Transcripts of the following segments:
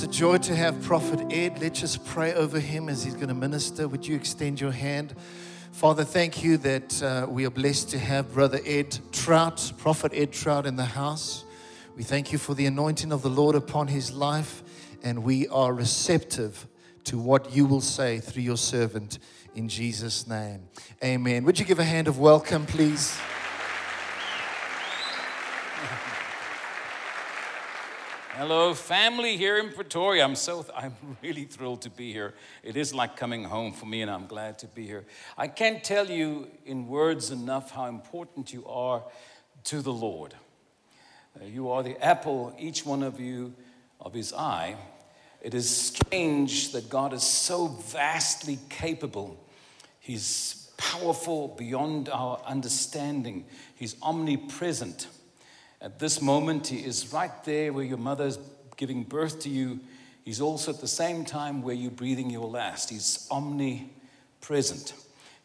It's a joy to have Prophet Ed. Let's just pray over him as he's going to minister. Would you extend your hand? Father, thank you that uh, we are blessed to have Brother Ed Traut, Prophet Ed Traut, in the house. We thank you for the anointing of the Lord upon his life, and we are receptive to what you will say through your servant in Jesus' name. Amen. Would you give a hand of welcome, please? Hello, family here in Pretoria. I'm so I'm really thrilled to be here. It is like coming home for me, and I'm glad to be here. I can't tell you in words enough how important you are to the Lord. Uh, you are the apple, each one of you, of His eye. It is strange that God is so vastly capable. He's powerful beyond our understanding. He's omnipresent. At this moment, He is right there where your mother is giving birth to you. He's also at the same time where you're breathing your last. He's omnipresent.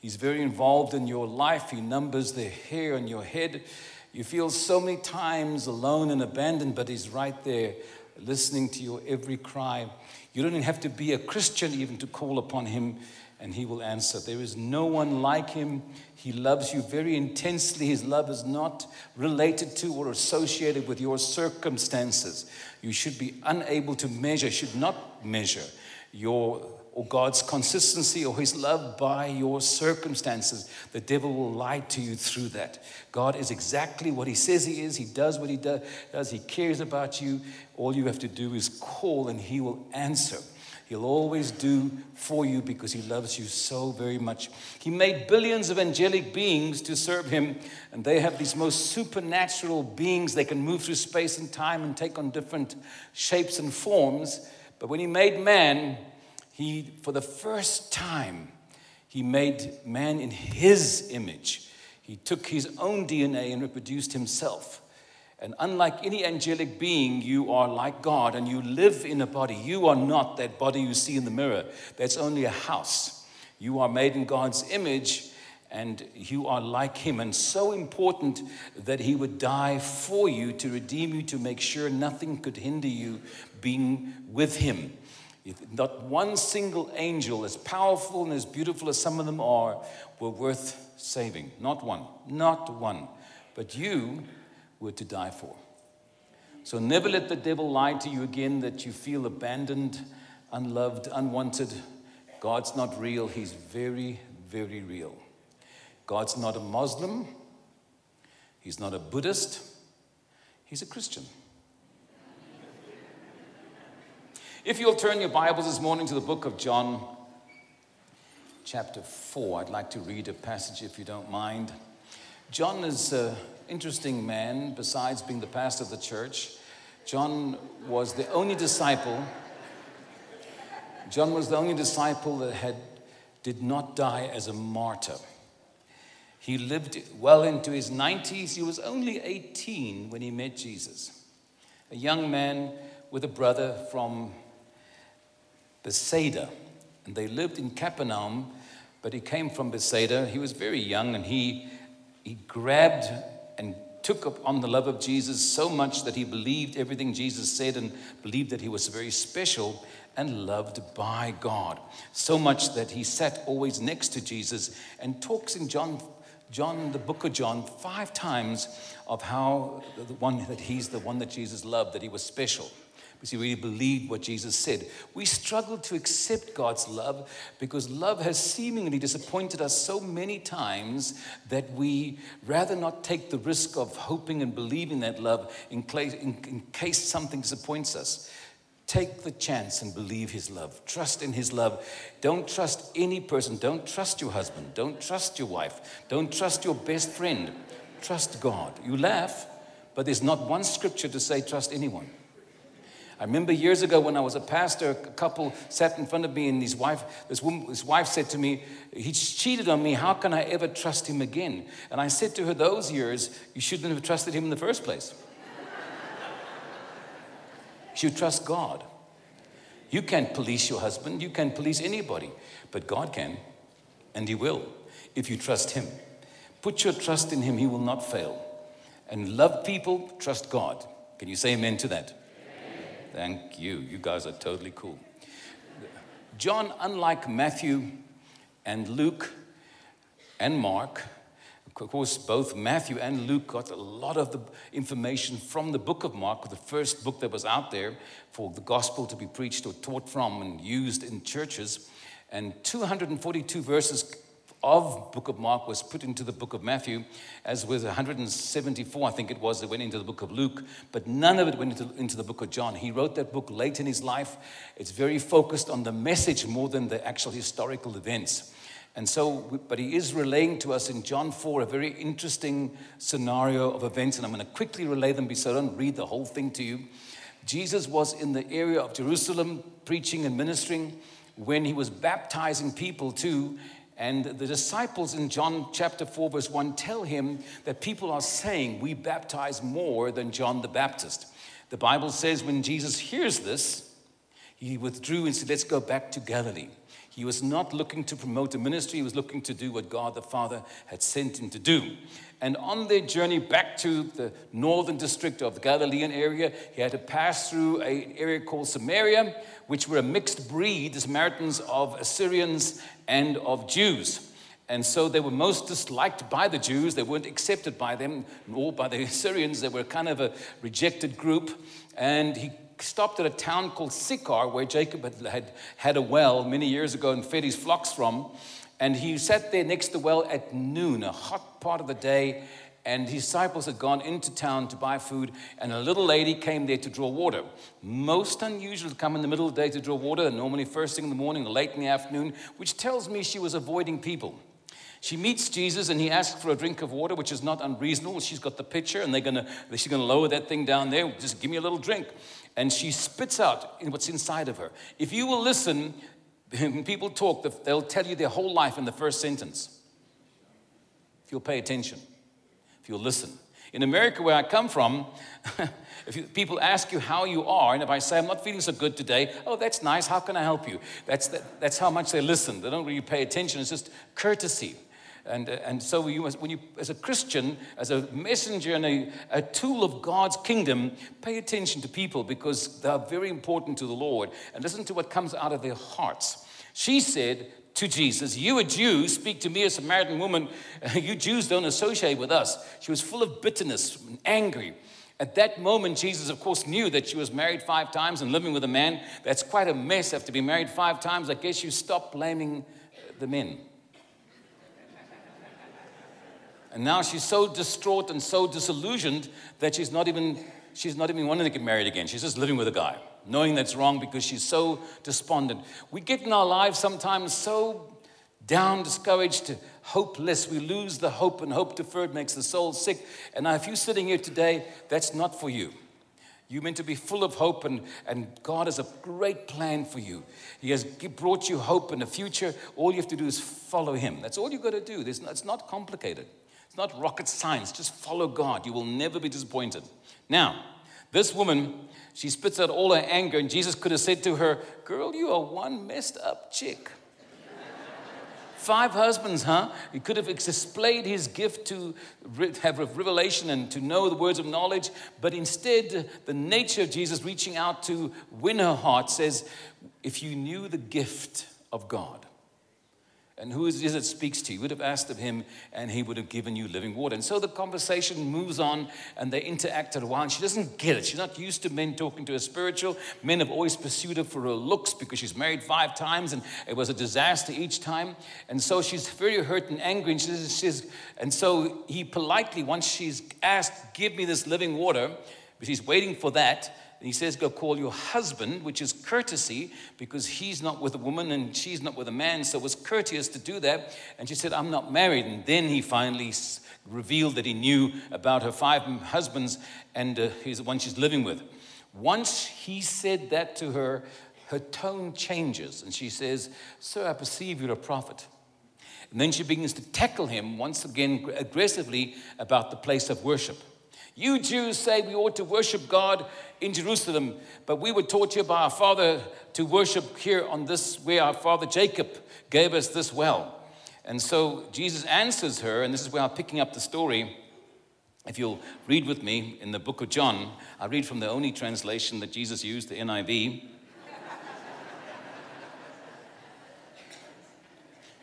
He's very involved in your life. He numbers the hair on your head. You feel so many times alone and abandoned, but He's right there listening to your every cry. You don't even have to be a Christian even to call upon Him and he will answer. There is no one like him. He loves you very intensely. His love is not related to or associated with your circumstances. You should be unable to measure, should not measure your or God's consistency or his love by your circumstances. The devil will lie to you through that. God is exactly what he says he is. He does what he does. He cares about you. All you have to do is call and he will answer. He'll always do for you because He loves you so very much. He made billions of angelic beings to serve Him, and they have these most supernatural beings. They can move through space and time and take on different shapes and forms. But when He made man, He, for the first time, He made man in His image. He took His own DNA and reproduced Himself. And unlike any angelic being, you are like God and you live in a body. You are not that body you see in the mirror, that's only a house. You are made in God's image and you are like Him. And so important that He would die for you to redeem you, to make sure nothing could hinder you being with Him. Not one single angel, as powerful and as beautiful as some of them are, were worth saving. Not one. Not one. But you were to die for. So never let the devil lie to you again that you feel abandoned, unloved, unwanted. God's not real, He's very, very real. God's not a Muslim, He's not a Buddhist, He's a Christian. If you'll turn your Bibles this morning to the book of John, chapter 4, I'd like to read a passage if you don't mind. John is. Uh, interesting man, besides being the pastor of the church. John was the only disciple. John was the only disciple that had did not die as a martyr. He lived well into his 90s. He was only 18 when he met Jesus. A young man with a brother from Bethsaida. And they lived in Capernaum, but he came from Bethsaida. He was very young and he, he grabbed and took up on the love of Jesus so much that he believed everything Jesus said and believed that he was very special and loved by God. So much that he sat always next to Jesus and talks in John John, the book of John, five times of how the one that he's the one that Jesus loved, that he was special because he really believed what Jesus said. We struggle to accept God's love because love has seemingly disappointed us so many times that we rather not take the risk of hoping and believing that love in case, in, in case something disappoints us. Take the chance and believe his love. Trust in his love. Don't trust any person. Don't trust your husband. Don't trust your wife. Don't trust your best friend. Trust God. You laugh, but there's not one scripture to say trust anyone. I remember years ago when I was a pastor, a couple sat in front of me, and his wife, this, woman, his wife said to me, He's cheated on me. How can I ever trust him again? And I said to her, Those years, you shouldn't have trusted him in the first place. you should trust God. You can't police your husband, you can't police anybody, but God can, and He will, if you trust Him. Put your trust in Him, He will not fail. And love people, trust God. Can you say amen to that? Thank you. You guys are totally cool. John, unlike Matthew and Luke and Mark, of course, both Matthew and Luke got a lot of the information from the book of Mark, the first book that was out there for the gospel to be preached or taught from and used in churches. And 242 verses of book of Mark was put into the book of Matthew, as was 174, I think it was, that went into the book of Luke, but none of it went into, into the book of John. He wrote that book late in his life. It's very focused on the message more than the actual historical events. And so, but he is relaying to us in John 4 a very interesting scenario of events, and I'm going to quickly relay them be so I don't read the whole thing to you. Jesus was in the area of Jerusalem preaching and ministering when he was baptizing people too. And the disciples in John chapter 4, verse 1 tell him that people are saying, We baptize more than John the Baptist. The Bible says when Jesus hears this, he withdrew and said, Let's go back to Galilee. He was not looking to promote a ministry, he was looking to do what God the Father had sent him to do. And on their journey back to the northern district of the Galilean area, he had to pass through an area called Samaria, which were a mixed breed, the Samaritans of Assyrians and of Jews. And so they were most disliked by the Jews. They weren't accepted by them, nor by the Assyrians. They were kind of a rejected group. And he stopped at a town called Sychar, where Jacob had, had had a well many years ago and fed his flocks from. And he sat there next to the well at noon, a hot part of the day, and his disciples had gone into town to buy food, and a little lady came there to draw water. Most unusual to come in the middle of the day to draw water, normally first thing in the morning or late in the afternoon, which tells me she was avoiding people. She meets Jesus and he asks for a drink of water, which is not unreasonable. She's got the pitcher and they're gonna, she's gonna lower that thing down there. Just give me a little drink and she spits out what's inside of her. If you will listen, when people talk, they'll tell you their whole life in the first sentence. If you'll pay attention, if you'll listen. In America, where I come from, if you, people ask you how you are, and if I say, I'm not feeling so good today, oh, that's nice, how can I help you? That's, that, that's how much they listen. They don't really pay attention, it's just courtesy. And, uh, and so you must, when you, as a Christian, as a messenger and a, a tool of God's kingdom, pay attention to people because they are very important to the Lord and listen to what comes out of their hearts. She said to Jesus, You, a Jew, speak to me, a Samaritan woman. You Jews don't associate with us. She was full of bitterness and angry. At that moment, Jesus, of course, knew that she was married five times and living with a man. That's quite a mess after being married five times. I guess you stop blaming the men. And now she's so distraught and so disillusioned that she's not even she's not even wanting to get married again. She's just living with a guy, knowing that's wrong because she's so despondent. We get in our lives sometimes so down, discouraged, hopeless. We lose the hope, and hope deferred makes the soul sick. And if you're sitting here today, that's not for you. You're meant to be full of hope, and, and God has a great plan for you. He has brought you hope in the future. All you have to do is follow Him. That's all you've got to do. It's not complicated. It's not rocket science. Just follow God. You will never be disappointed. Now, this woman, she spits out all her anger, and Jesus could have said to her, Girl, you are one messed up chick. Five husbands, huh? He could have displayed his gift to have revelation and to know the words of knowledge, but instead, the nature of Jesus reaching out to win her heart says, If you knew the gift of God, and who is it that speaks to you? You would have asked of him, and he would have given you living water. And so the conversation moves on, and they interact at a while. And she doesn't get it. She's not used to men talking to her spiritual. Men have always pursued her for her looks because she's married five times, and it was a disaster each time. And so she's very hurt and angry. And, she says, and so he politely, once she's asked, Give me this living water, but she's waiting for that he says, Go call your husband, which is courtesy because he's not with a woman and she's not with a man. So it was courteous to do that. And she said, I'm not married. And then he finally revealed that he knew about her five husbands and uh, he's the one she's living with. Once he said that to her, her tone changes and she says, Sir, I perceive you're a prophet. And then she begins to tackle him once again aggressively about the place of worship. You Jews say we ought to worship God in Jerusalem, but we were taught here by our father to worship here on this, where our father Jacob gave us this well. And so Jesus answers her, and this is where I'm picking up the story. If you'll read with me in the book of John, I read from the only translation that Jesus used, the NIV.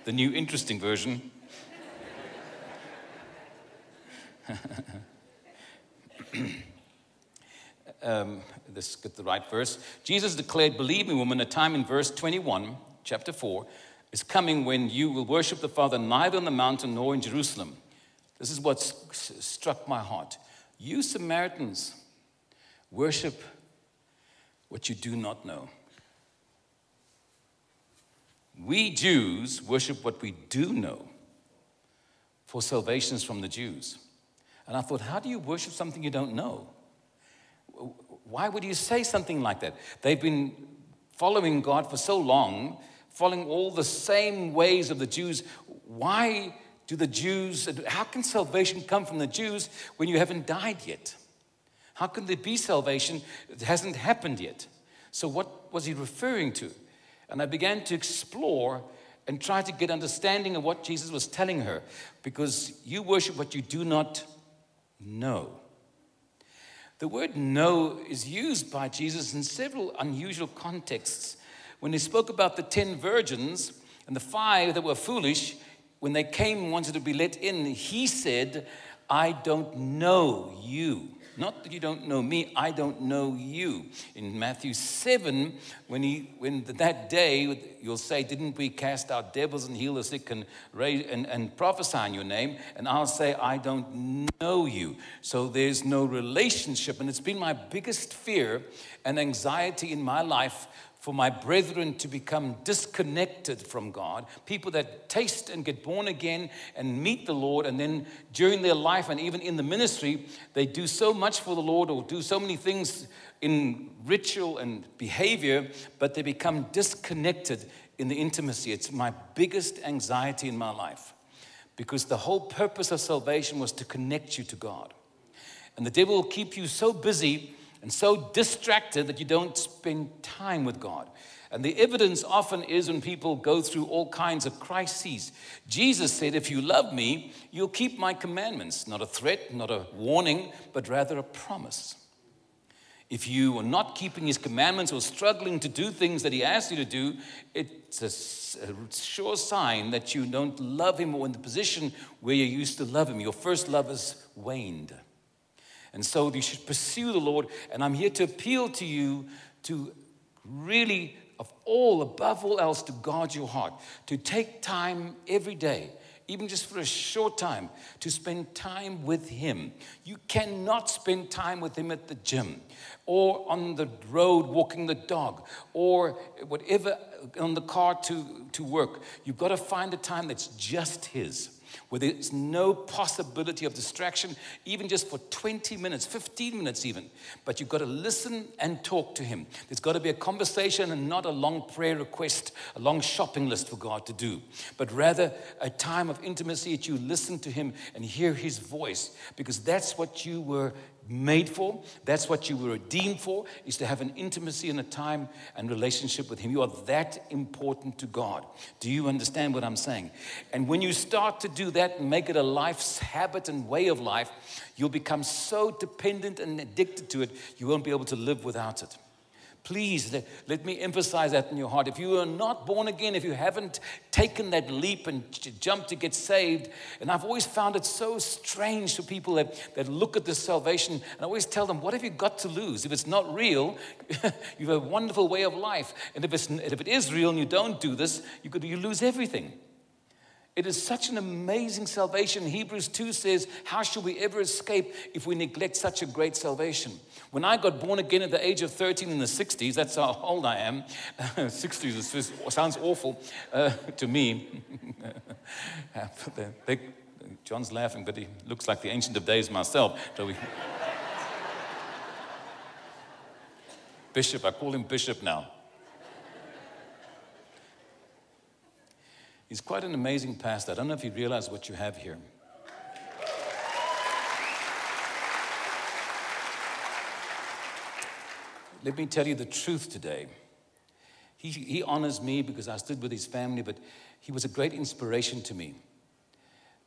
the new interesting version. um, let's get the right verse. Jesus declared, Believe me, woman, a time in verse 21, chapter 4, is coming when you will worship the Father neither on the mountain nor in Jerusalem. This is what struck my heart. You Samaritans worship what you do not know. We Jews worship what we do know, for salvation is from the Jews. And I thought, how do you worship something you don't know? Why would you say something like that? They've been following God for so long, following all the same ways of the Jews. Why do the Jews, how can salvation come from the Jews when you haven't died yet? How can there be salvation that hasn't happened yet? So, what was he referring to? And I began to explore and try to get understanding of what Jesus was telling her because you worship what you do not know. The word know is used by Jesus in several unusual contexts. When he spoke about the ten virgins and the five that were foolish, when they came and wanted to be let in, he said, I don't know you. Not that you don't know me, I don't know you. In Matthew 7, when, he, when that day, you'll say, Didn't we cast out devils and heal the sick and, raise, and, and prophesy in your name? And I'll say, I don't know you. So there's no relationship. And it's been my biggest fear and anxiety in my life for my brethren to become disconnected from God, people that taste and get born again and meet the Lord, and then during their life and even in the ministry, they do so much for the Lord or do so many things in ritual and behavior, but they become disconnected in the intimacy. It's my biggest anxiety in my life because the whole purpose of salvation was to connect you to God. And the devil will keep you so busy and so distracted that you don't spend time with God. And the evidence often is when people go through all kinds of crises. Jesus said, If you love me, you'll keep my commandments. Not a threat, not a warning, but rather a promise. If you are not keeping his commandments or struggling to do things that he asks you to do, it's a, sure sign that you don't love him or in the position where you used to love him. Your first love has waned. And so you should pursue the Lord. And I'm here to appeal to you to really, of all, above all else, to guard your heart, to take time every day even just for a short time, to spend time with Him. You cannot spend time with Him at the gym or on the road walking the dog or whatever on the car to, to work. You've got to find a time that's just His where there's no possibility of distraction, even just for 20 minutes, 15 minutes even. But you've got to listen and talk to Him. There's got to be a conversation and not a long prayer request, a long shopping list for God to do, but rather a time of intimacy that you listen to Him and hear His voice, because that's what you were made for. That's what you were redeemed for, is to have an intimacy and a time and relationship with Him. You are that important to God. Do you understand what I'm saying? And when you start to do that and make it a life's habit and way of life, you'll become so dependent and addicted to it, you won't be able to live without it. Please let, me emphasize that in your heart. If you are not born again, if you haven't taken that leap and jump to get saved, and I've always found it so strange to people that, that look at this salvation, and I always tell them, What have you got to lose? If it's not real, you have a wonderful way of life. And if, it's, if it is real and you don't do this, you, could, you lose everything. It is such an amazing salvation. Hebrews 2 says, How shall we ever escape if we neglect such a great salvation? When I got born again at the age of 13 in the 60s, that's how old I am. 60s sounds awful uh, to me. John's laughing, but he looks like the Ancient of Days myself. So we... Bishop, I call him Bishop now. He's quite an amazing pastor. I don't know if you realize what you have here. Let me tell you the truth today. He, he honors me because I stood with his family, but he was a great inspiration to me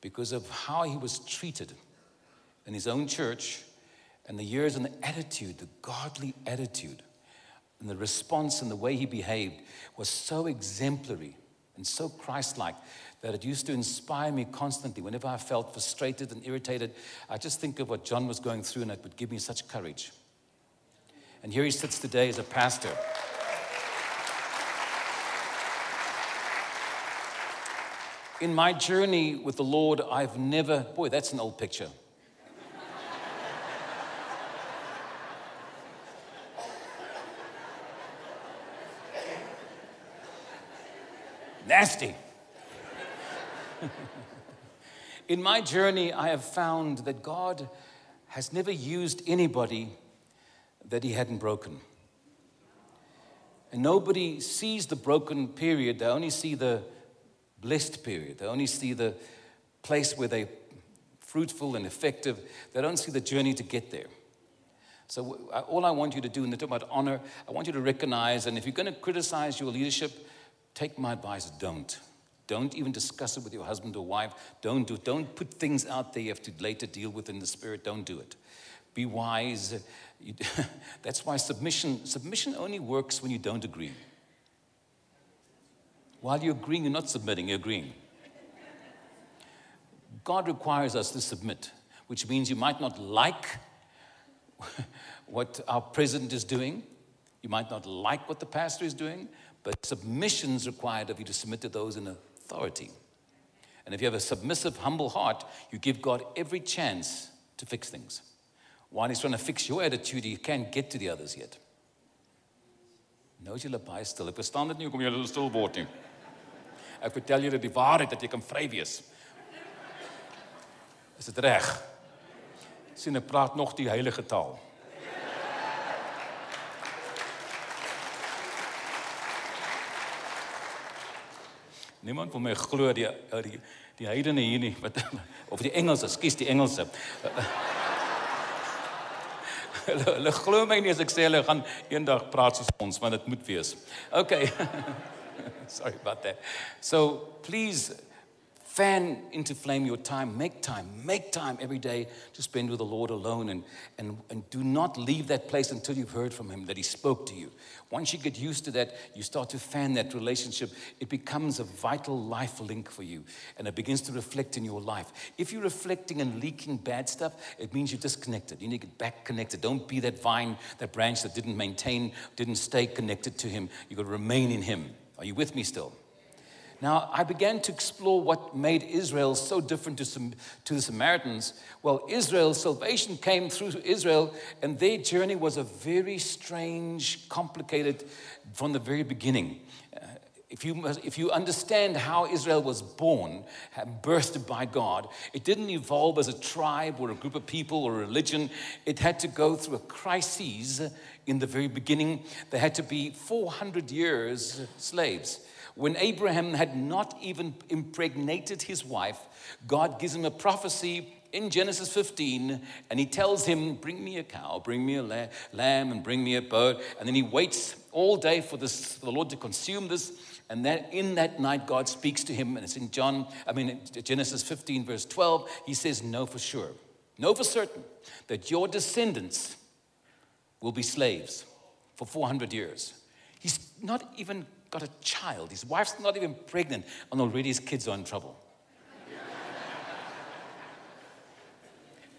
because of how he was treated in his own church, and the years and the attitude, the godly attitude, and the response and the way he behaved was so exemplary and so Christ like that it used to inspire me constantly. Whenever I felt frustrated and irritated, I just think of what John was going through, and it would give me such courage. And here he sits today as a pastor. In my journey with the Lord, I've never, boy, that's an old picture. Nasty. In my journey, I have found that God has never used anybody that he hadn't broken. And nobody sees the broken period, they only see the blessed period. They only see the place where they're fruitful and effective. They don't see the journey to get there. So, all I want you to do in the talk about honor, I want you to recognize, and if you're going to criticize your leadership, take my advice don't. Don't even discuss it with your husband or wife. Don't do it. Don't put things out there you have to later deal with in the spirit. Don't do it. Be wise. That's why submission, submission only works when you don't agree. While you're agreeing, you're not submitting, you're agreeing. God requires us to submit, which means you might not like what our president is doing, you might not like what the pastor is doing, but submission is required of you to submit to those in authority. And if you have a submissive, humble heart, you give God every chance to fix things. While He's trying to fix your attitude, He can't get to the others yet. Nou is julle baie stil. Ek verstaan dit nie hoekom julle stil word nie. Ek vertel julle die waarheid dat jy kan vry wees. Is dit reg? Sien ek praat nog die heilige taal. Niemand wil my glo die die die heidene hier nie wat of die Engelse, skus die Engelse. hulle hulle glo my nie as ek sê hulle gaan eendag praat soos ons, want dit moet wees. Okay. Sorry about that. So please fan into flame your time. Make time. Make time every day to spend with the Lord alone. And, and, and do not leave that place until you've heard from Him, that He spoke to you. Once you get used to that, you start to fan that relationship. It becomes a vital life link for you. And it begins to reflect in your life. If you're reflecting and leaking bad stuff, it means you're disconnected. You need to get back connected. Don't be that vine, that branch that didn't maintain, didn't stay connected to Him. You've got to remain in Him. Are you with me still? Now, I began to explore what made Israel so different to, to the Samaritans. Well, Israel's salvation came through Israel, and their journey was a very strange, complicated from the very beginning. Uh, if you, if you understand how Israel was born, birthed by God, it didn't evolve as a tribe or a group of people or a religion. It had to go through a crisis in the very beginning. They had to be 400 years slaves. When Abraham had not even impregnated his wife, God gives him a prophecy in Genesis 15, and he tells him, Bring me a cow, bring me a lamb, and bring me a bird. And then he waits all day for, this, for the Lord to consume this. And then in that night, God speaks to him, and it's in John, I mean, Genesis 15, verse 12. He says, Know for sure, know for certain that your descendants will be slaves for 400 years. He's not even got a child. His wife's not even pregnant, and already his kids are in trouble.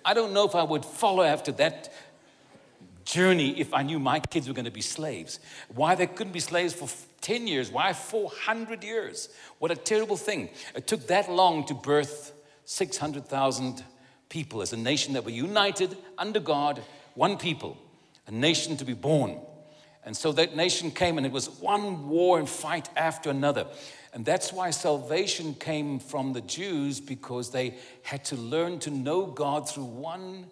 I don't know if I would follow after that journey if I knew my kids were going to be slaves. Why they couldn't be slaves for 10 years? Why 400 years? What a terrible thing. It took that long to birth 600,000 people as a nation that were united under God, one people, a nation to be born. And so that nation came, and it was one war and fight after another. And that's why salvation came from the Jews because they had to learn to know God through one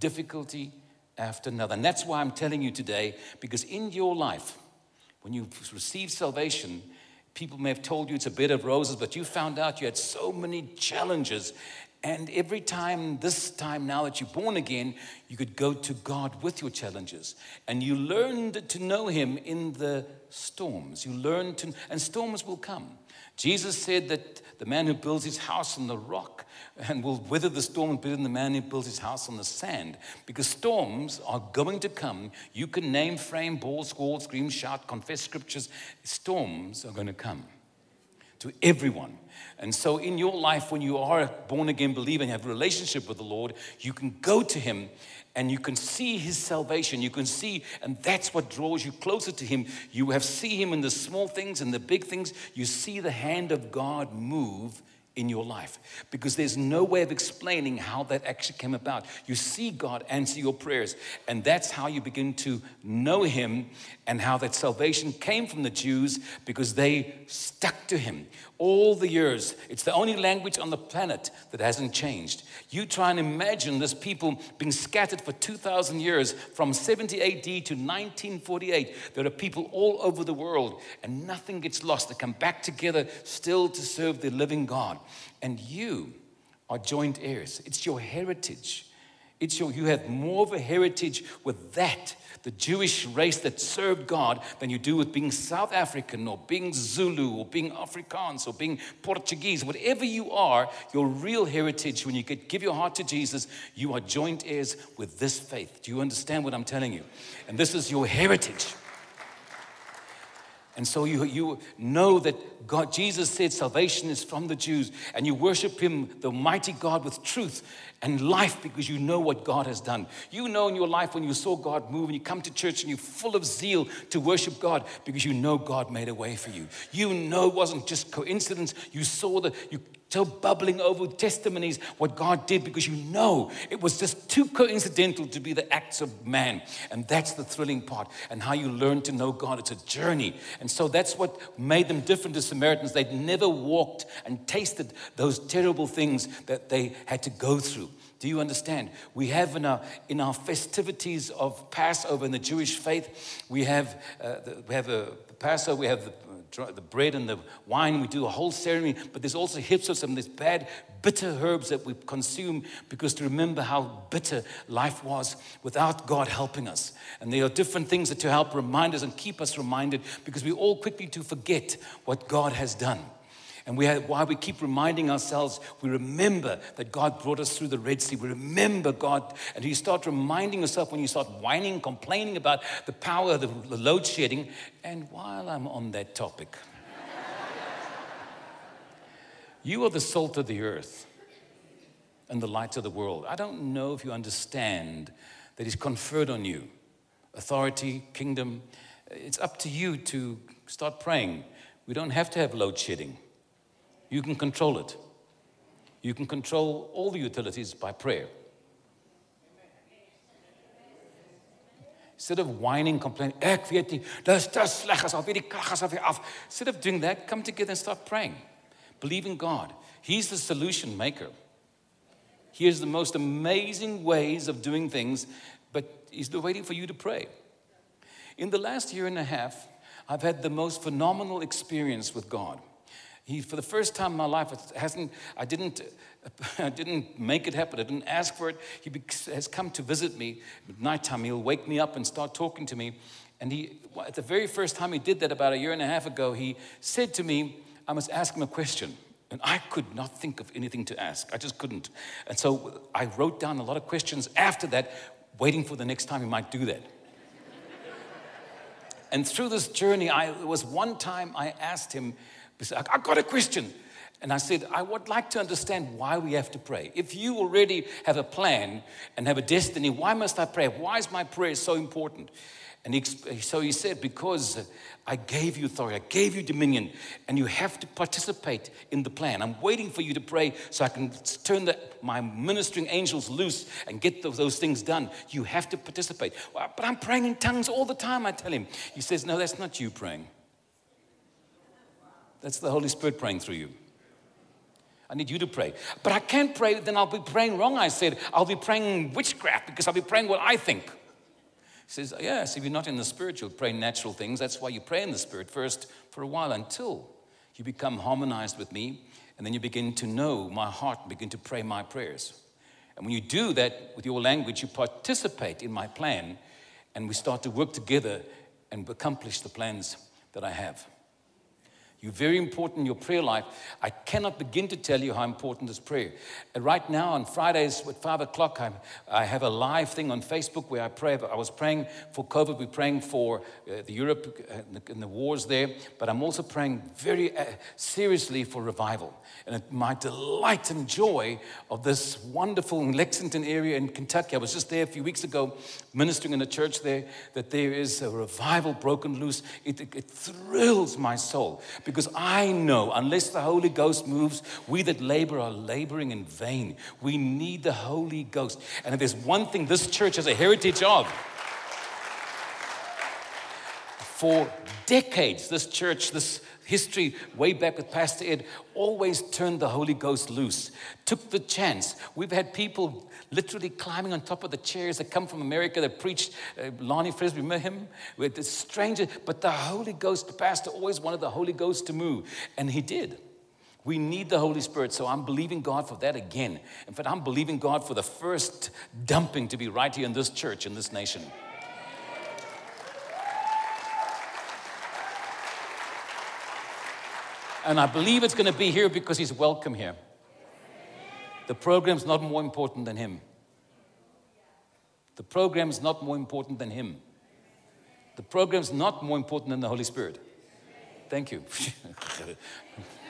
difficulty after another. And that's why I'm telling you today, because in your life, when you received salvation, people may have told you it's a bed of roses, but you found out you had so many challenges And every time, this time now that you're born again, you could go to God with your challenges. And you learned to know Him in the storms. You learn to, and storms will come. Jesus said that the man who builds his house on the rock and will weather the storm better than the man who builds his house on the sand. Because storms are going to come. You can name, frame, ball, squall, scream, shout, confess scriptures. Storms are going to come to everyone. And so, in your life, when you are a born again believer and have a relationship with the Lord, you can go to Him and you can see His salvation. You can see, and that's what draws you closer to Him. You have see Him in the small things and the big things. You see the hand of God move in your life because there's no way of explaining how that actually came about. You see God answer your prayers, and that's how you begin to know Him and how that salvation came from the Jews because they stuck to Him all the years. It's the only language on the planet that hasn't changed. You try and imagine this people being scattered for 2,000 years from 70 AD to 1948. There are people all over the world, and nothing gets lost. They come back together still to serve the living God. And you are joint heirs, it's your heritage. It's your, you have more of a heritage with that the Jewish race that served God than you do with being South African or being Zulu or being Afrikaans or being Portuguese. Whatever you are, your real heritage, when you give your heart to Jesus, you are joint heirs with this faith. Do you understand what I'm telling you? And this is your heritage. And so you, you know that God, Jesus said salvation is from the Jews, and you worship Him, the mighty God, with truth and life because you know what God has done. You know in your life when you saw God move and you come to church and you're full of zeal to worship God because you know God made a way for you. You know it wasn't just coincidence. You saw the, you so bubbling over with testimonies what God did because you know it was just too coincidental to be the acts of man. And that's the thrilling part and how you learn to know God. It's a journey. And so that's what made them different to Samaritans. They'd never walked and tasted those terrible things that they had to go through. Do you understand? We have in our, in our festivities of Passover in the Jewish faith, we have, uh, the, we have a Passover, we have the the bread and the wine. We do a whole ceremony, but there's also hips of some of these bad, bitter herbs that we consume because to remember how bitter life was without God helping us. And there are different things that to help remind us and keep us reminded because we all quickly to forget what God has done. And we have, why we keep reminding ourselves, we remember that God brought us through the Red Sea. We remember God. And you start reminding yourself when you start whining, complaining about the power of the, load shedding. And while I'm on that topic, you are the salt of the earth and the light of the world. I don't know if you understand that He's conferred on you authority, kingdom. It's up to you to start praying. We don't have to have load shedding. You can control it. You can control all the utilities by prayer. Instead of whining, complaining. Instead of doing that, come together and start praying. Believe in God. He's the solution maker. He has the most amazing ways of doing things, but He's waiting for you to pray. In the last year and a half, I've had the most phenomenal experience with God. He, for the first time in my life, hasn't, I didn't, I didn't make it happen. I didn't ask for it. He has come to visit me at nighttime. He'll wake me up and start talking to me. And he, at the very first time he did that about a year and a half ago, he said to me, I must ask him a question. And I could not think of anything to ask. I just couldn't. And so I wrote down a lot of questions after that, waiting for the next time he might do that. and through this journey, I, there was one time I asked him, said, I got a question. And I said, I would like to understand why we have to pray. If you already have a plan and have a destiny, why must I pray? Why is my prayer so important? And he, so he said, Because uh, I gave you authority, I gave you dominion, and you have to participate in the plan. I'm waiting for you to pray so I can turn the, my ministering angels loose and get those, those things done. You have to participate. Well, but I'm praying in tongues all the time, I tell him. He says, No, that's not you praying. That's the Holy Spirit praying through you. I need you to pray. But I can't pray, then I'll be praying wrong. I said, I'll be praying witchcraft because I'll be praying what I think. He says, oh, Yes, if you're not in the spirit, you'll pray natural things. That's why you pray in the spirit first for a while until you become harmonized with me And then you begin to know my heart and begin to pray my prayers. And when you do that with your language, you participate in my plan, and we start to work together and accomplish the plans that I have. You're very important in your prayer life. I cannot begin to tell you how important is prayer. And right now, on Fridays at 5 o'clock, I'm, i have a live thing on Facebook where I pray. I was praying for COVID, we're praying for uh, the Europe uh, and, the, and, the, wars there, but I'm also praying very uh, seriously for revival. And my delight and joy of this wonderful Lexington area in Kentucky, I was just there a few weeks ago ministering in a church there, that there is a revival broken loose. It, it, it thrills my soul. Because I know unless the Holy Ghost moves, we that labor are laboring in vain. We need the Holy Ghost. And if there's one thing this church has a heritage of, for decades, this church, this history way back with Pastor Ed, always turned the Holy Ghost loose, took the chance. We've had people literally climbing on top of the chairs that come from America that preached uh, Lonnie Frisbee, remember him? With the stranger, but the Holy Ghost, the pastor always wanted the Holy Ghost to move, and he did. We need the Holy Spirit, so I'm believing God for that again. In fact, I'm believing God for the first dumping to be right here in this church, in this nation. And I believe it's going to be here because He's welcome here. The program's not more important than him. The program's not more important than him. The program's not more important than the Holy Spirit. Thank you.